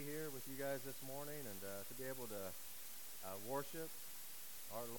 here with you guys this morning and uh, to be able to uh, worship our Lord.